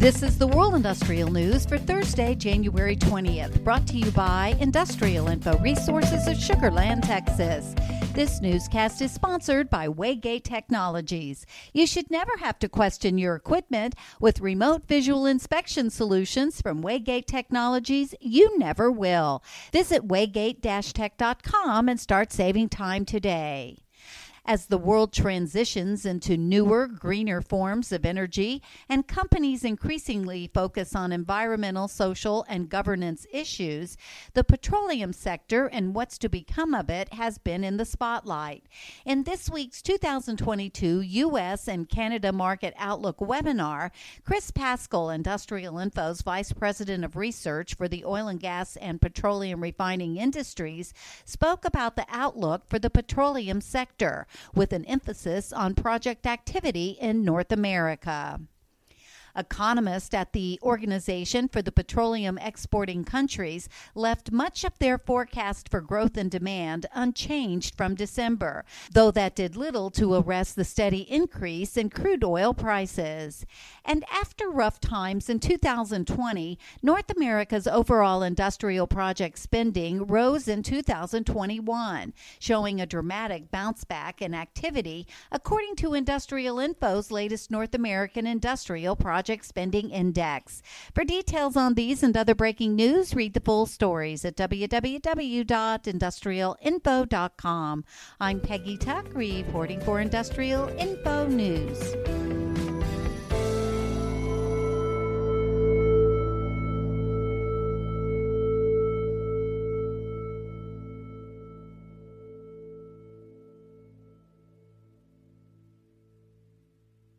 This is the World Industrial News for Thursday, January 20th, brought to you by Industrial Info Resources of Sugar Land, Texas. This newscast is sponsored by Waygate Technologies. You should never have to question your equipment. With remote visual inspection solutions from Waygate Technologies, you never will. Visit waygate-tech.com and start saving time today. As the world transitions into newer, greener forms of energy and companies increasingly focus on environmental, social, and governance issues, the petroleum sector and what's to become of it has been in the spotlight. In this week's 2022 U.S. and Canada Market Outlook webinar, Chris Pascal, Industrial Info's Vice President of Research for the oil and gas and petroleum refining industries, spoke about the outlook for the petroleum sector with an emphasis on project activity in North America economist at the Organization for the Petroleum Exporting Countries, left much of their forecast for growth and demand unchanged from December, though that did little to arrest the steady increase in crude oil prices. And after rough times in 2020, North America's overall industrial project spending rose in 2021, showing a dramatic bounce back in activity, according to Industrial Info's latest North American Industrial Project Project Spending Index. For details on these and other breaking news, read the full stories at www.industrialinfo.com. I'm Peggy Tuck, reporting for Industrial Info News.